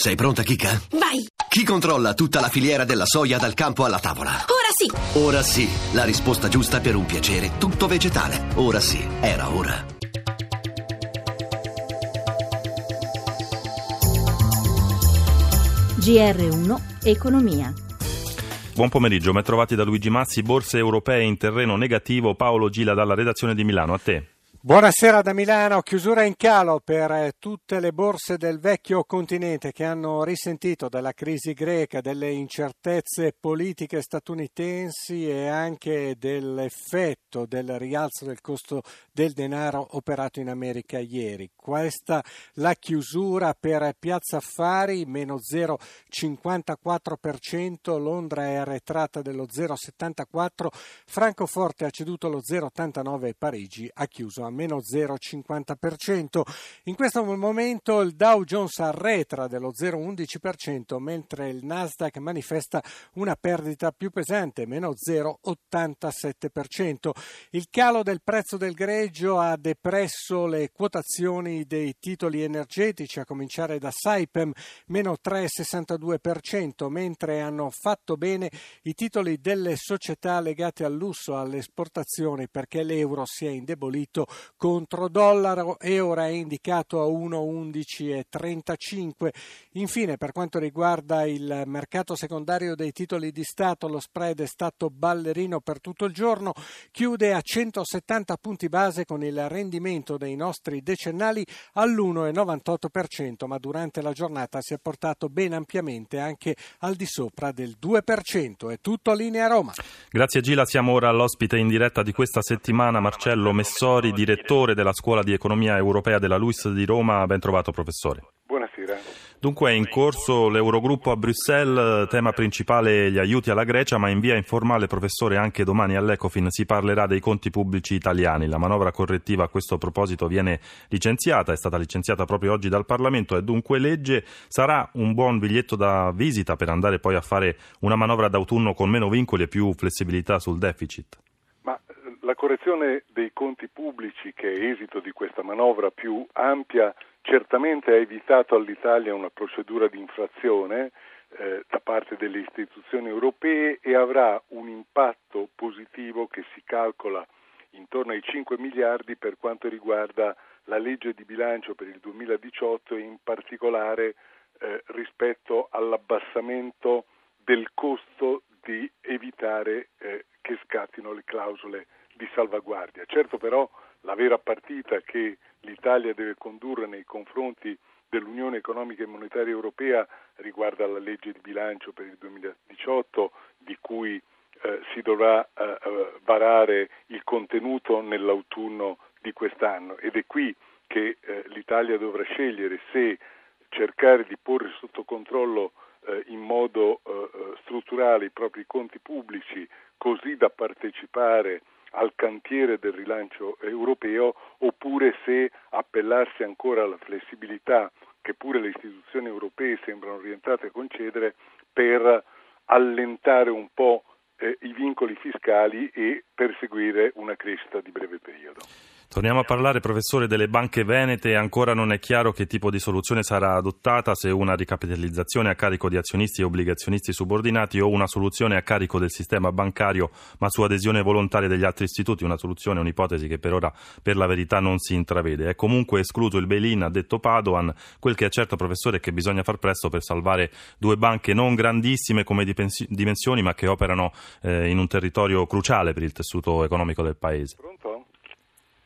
Sei pronta, Kika? Vai! Chi controlla tutta la filiera della soia dal campo alla tavola? Ora sì! Ora sì, la risposta giusta per un piacere tutto vegetale. Ora sì, era ora. GR1 Economia. Buon pomeriggio, ben trovati da Luigi Massi, borse europee in terreno negativo, Paolo Gila dalla redazione di Milano, a te. Buonasera da Milano, chiusura in calo per eh, tutte le borse del vecchio continente che hanno risentito della crisi greca, delle incertezze politiche statunitensi e anche dell'effetto del rialzo del costo del denaro operato in America ieri. Questa la chiusura per Piazza Affari, meno 0,54%, Londra è arretrata dello 0,74%, Francoforte ha ceduto lo 0,89% e Parigi ha chiuso a meno 0,50%. In questo momento il Dow Jones arretra dello 0,11%, mentre il Nasdaq manifesta una perdita più pesante, meno 0,87%. Il calo del prezzo del greggio ha depresso le quotazioni dei titoli energetici, a cominciare da Saipem, meno 3,62%, mentre hanno fatto bene i titoli delle società legate al lusso, alle esportazioni, perché l'euro si è indebolito contro dollaro e ora è indicato a 1,1135. Infine, per quanto riguarda il mercato secondario dei titoli di Stato, lo spread è stato ballerino per tutto il giorno, chiude a 170 punti base con il rendimento dei nostri decennali all'1,98%, ma durante la giornata si è portato ben ampiamente anche al di sopra del 2%. È tutto a linea Roma. Grazie Gila, siamo ora all'ospite in diretta di questa settimana, Marcello Messori, direttore della Scuola di Economia Europea della LUIS di Roma. Ben trovato professore. Buonasera. Dunque è in corso l'Eurogruppo a Bruxelles, tema principale gli aiuti alla Grecia, ma in via informale, professore, anche domani all'Ecofin si parlerà dei conti pubblici italiani. La manovra correttiva a questo proposito viene licenziata, è stata licenziata proprio oggi dal Parlamento, è dunque legge. Sarà un buon biglietto da visita per andare poi a fare una manovra d'autunno con meno vincoli e più flessibilità sul deficit? La correzione dei conti pubblici, che è esito di questa manovra più ampia, certamente ha evitato all'Italia una procedura di infrazione eh, da parte delle istituzioni europee e avrà un impatto positivo che si calcola intorno ai 5 miliardi per quanto riguarda la legge di bilancio per il 2018 e in particolare eh, rispetto all'abbassamento del costo di evitare eh, che scattino le clausole di salvaguardia. Certo però la vera partita che l'Italia deve condurre nei confronti dell'Unione economica e monetaria europea riguarda la legge di bilancio per il 2018 di cui eh, si dovrà eh, eh, varare il contenuto nell'autunno di quest'anno ed è qui che eh, l'Italia dovrà scegliere se cercare di porre sotto controllo eh, in modo eh, strutturale i propri conti pubblici così da partecipare al cantiere del rilancio europeo oppure se appellarsi ancora alla flessibilità che pure le istituzioni europee sembrano orientate a concedere per allentare un po' eh, i vincoli fiscali e perseguire una crescita di breve periodo. Torniamo a parlare, professore, delle banche venete. Ancora non è chiaro che tipo di soluzione sarà adottata, se una ricapitalizzazione a carico di azionisti e obbligazionisti subordinati o una soluzione a carico del sistema bancario, ma su adesione volontaria degli altri istituti. Una soluzione, un'ipotesi che per ora, per la verità, non si intravede. È comunque escluso il bail-in, ha detto Padoan. Quel che è certo, professore, è che bisogna far presto per salvare due banche non grandissime come dimensioni, ma che operano eh, in un territorio cruciale per il tessuto economico del Paese. Pronto?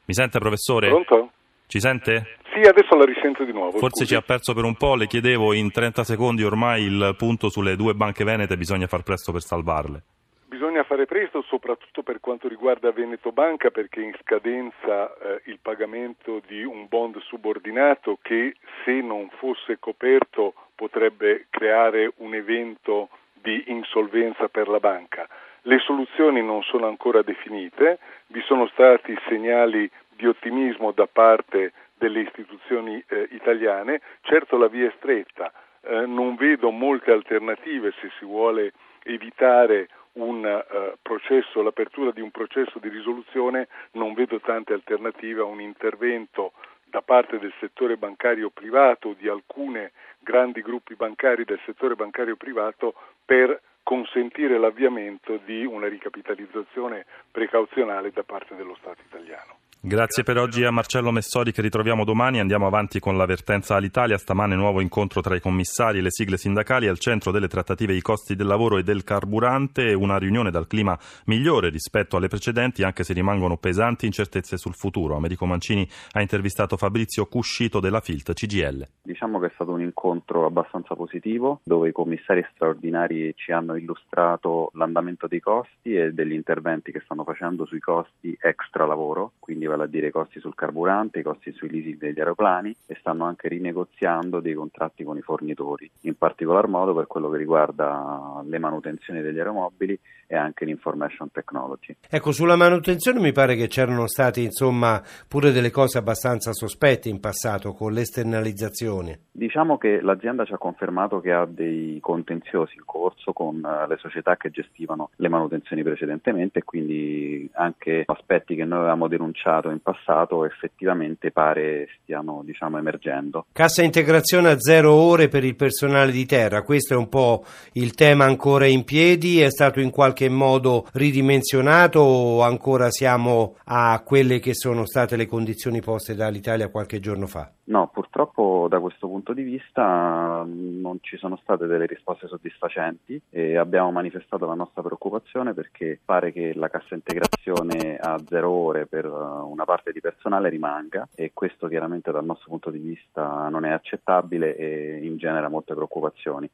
Mi sente professore? Pronto? Ci sente? Sì, adesso la risento di nuovo. Forse scusi. ci ha perso per un po', le chiedevo in 30 secondi ormai il punto sulle due banche venete, bisogna far presto per salvarle. Bisogna fare presto soprattutto per quanto riguarda Veneto Banca perché è in scadenza eh, il pagamento di un bond subordinato che se non fosse coperto potrebbe creare un evento di insolvenza per la banca. Le soluzioni non sono ancora definite, vi sono stati segnali di ottimismo da parte delle istituzioni eh, italiane, certo la via è stretta, eh, non vedo molte alternative se si vuole evitare un uh, processo, l'apertura di un processo di risoluzione, non vedo tante alternative a un intervento da parte del settore bancario privato, di alcune grandi gruppi bancari del settore bancario privato per consentire l'avviamento di una ricapitalizzazione precauzionale da parte dello Stato italiano. Grazie per oggi a Marcello Messori che ritroviamo domani. Andiamo avanti con l'avvertenza all'Italia. Stamane nuovo incontro tra i commissari e le sigle sindacali al centro delle trattative i costi del lavoro e del carburante. Una riunione dal clima migliore rispetto alle precedenti anche se rimangono pesanti incertezze sul futuro. Americo Mancini ha intervistato Fabrizio Cuscito della FILT CGL. Diciamo che è stato un incontro abbastanza positivo dove i commissari straordinari ci hanno illustrato l'andamento dei costi e degli interventi che stanno facendo sui costi extra lavoro, quindi vale a dire i costi sul carburante, i costi sui leasing degli aeroplani e stanno anche rinegoziando dei contratti con i fornitori, in particolar modo per quello che riguarda le manutenzioni degli aeromobili e anche l'information technology. Ecco, sulla manutenzione mi pare che c'erano stati insomma pure delle cose abbastanza sospette in passato con l'esternalizzazione. Diciamo che l'azienda ci ha confermato che ha dei contenziosi in corso con uh, le società che gestivano le manutenzioni precedentemente e quindi anche aspetti che noi avevamo denunciato in passato effettivamente pare stiano diciamo, emergendo. Cassa integrazione a zero ore per il personale di terra, questo è un po' il tema ancora in piedi, è stato in qualche modo ridimensionato o ancora siamo a quelle che sono state le condizioni poste dall'Italia qualche giorno fa? No, purtroppo da questo punto di vista non ci sono state delle risposte soddisfacenti e abbiamo manifestato la nostra preoccupazione perché pare che la cassa integrazione a zero ore per una parte di personale rimanga e questo chiaramente dal nostro punto di vista non è accettabile e ingenera molte preoccupazioni.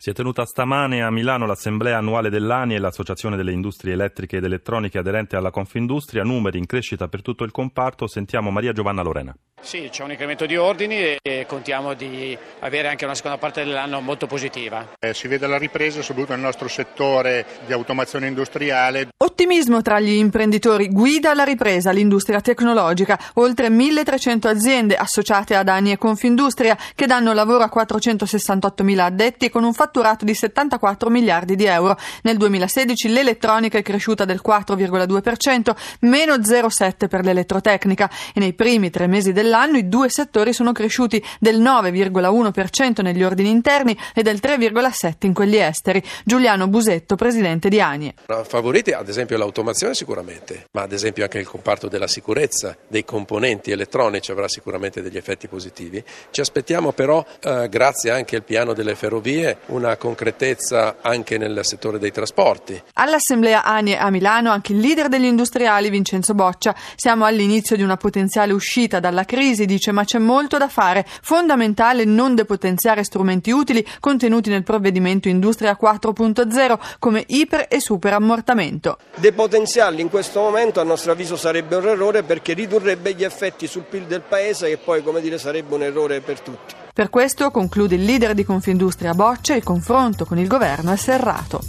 Si è tenuta stamane a Milano l'assemblea annuale dell'ANI e l'Associazione delle Industrie Elettriche ed Elettroniche aderente alla Confindustria, numeri in crescita per tutto il comparto. Sentiamo Maria Giovanna Lorena. Sì, c'è un incremento di ordini e contiamo di avere anche una seconda parte dell'anno molto positiva. Eh, si vede la ripresa soprattutto nel nostro settore di automazione industriale. Ottimismo tra gli imprenditori guida alla ripresa l'industria tecnologica, oltre 1300 aziende associate ad ANI e Confindustria che danno lavoro a 468 mila addetti con un fatturato di 74 miliardi di euro. Nel 2016 l'elettronica è cresciuta del 4,2%, meno 0,7 per l'elettrotecnica e nei primi tre mesi dell'anno i due settori sono cresciuti del 9,1% negli ordini interni e del 3,7% in quelli esteri. Giuliano Busetto, presidente di ANIE. Favorite ad esempio l'automazione sicuramente, ma ad esempio anche il comparto della sicurezza, dei componenti elettronici avrà sicuramente degli effetti positivi. Ci aspettiamo però, eh, grazie anche al piano delle ferrovie, una concretezza anche nel settore dei trasporti. All'assemblea ANIE a Milano anche il leader degli industriali Vincenzo Boccia. Siamo all'inizio di una potenziale uscita dalla crisi dice, ma c'è molto da fare. Fondamentale non depotenziare strumenti utili contenuti nel provvedimento Industria 4.0 come iper e super ammortamento. Depotenziarli in questo momento a nostro avviso sarebbe un errore perché ridurrebbe gli effetti sul PIL del Paese e poi, come dire, sarebbe un errore per tutti. Per questo, conclude il leader di Confindustria Boccia, il confronto con il governo è serrato.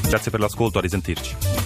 Grazie per l'ascolto, a risentirci.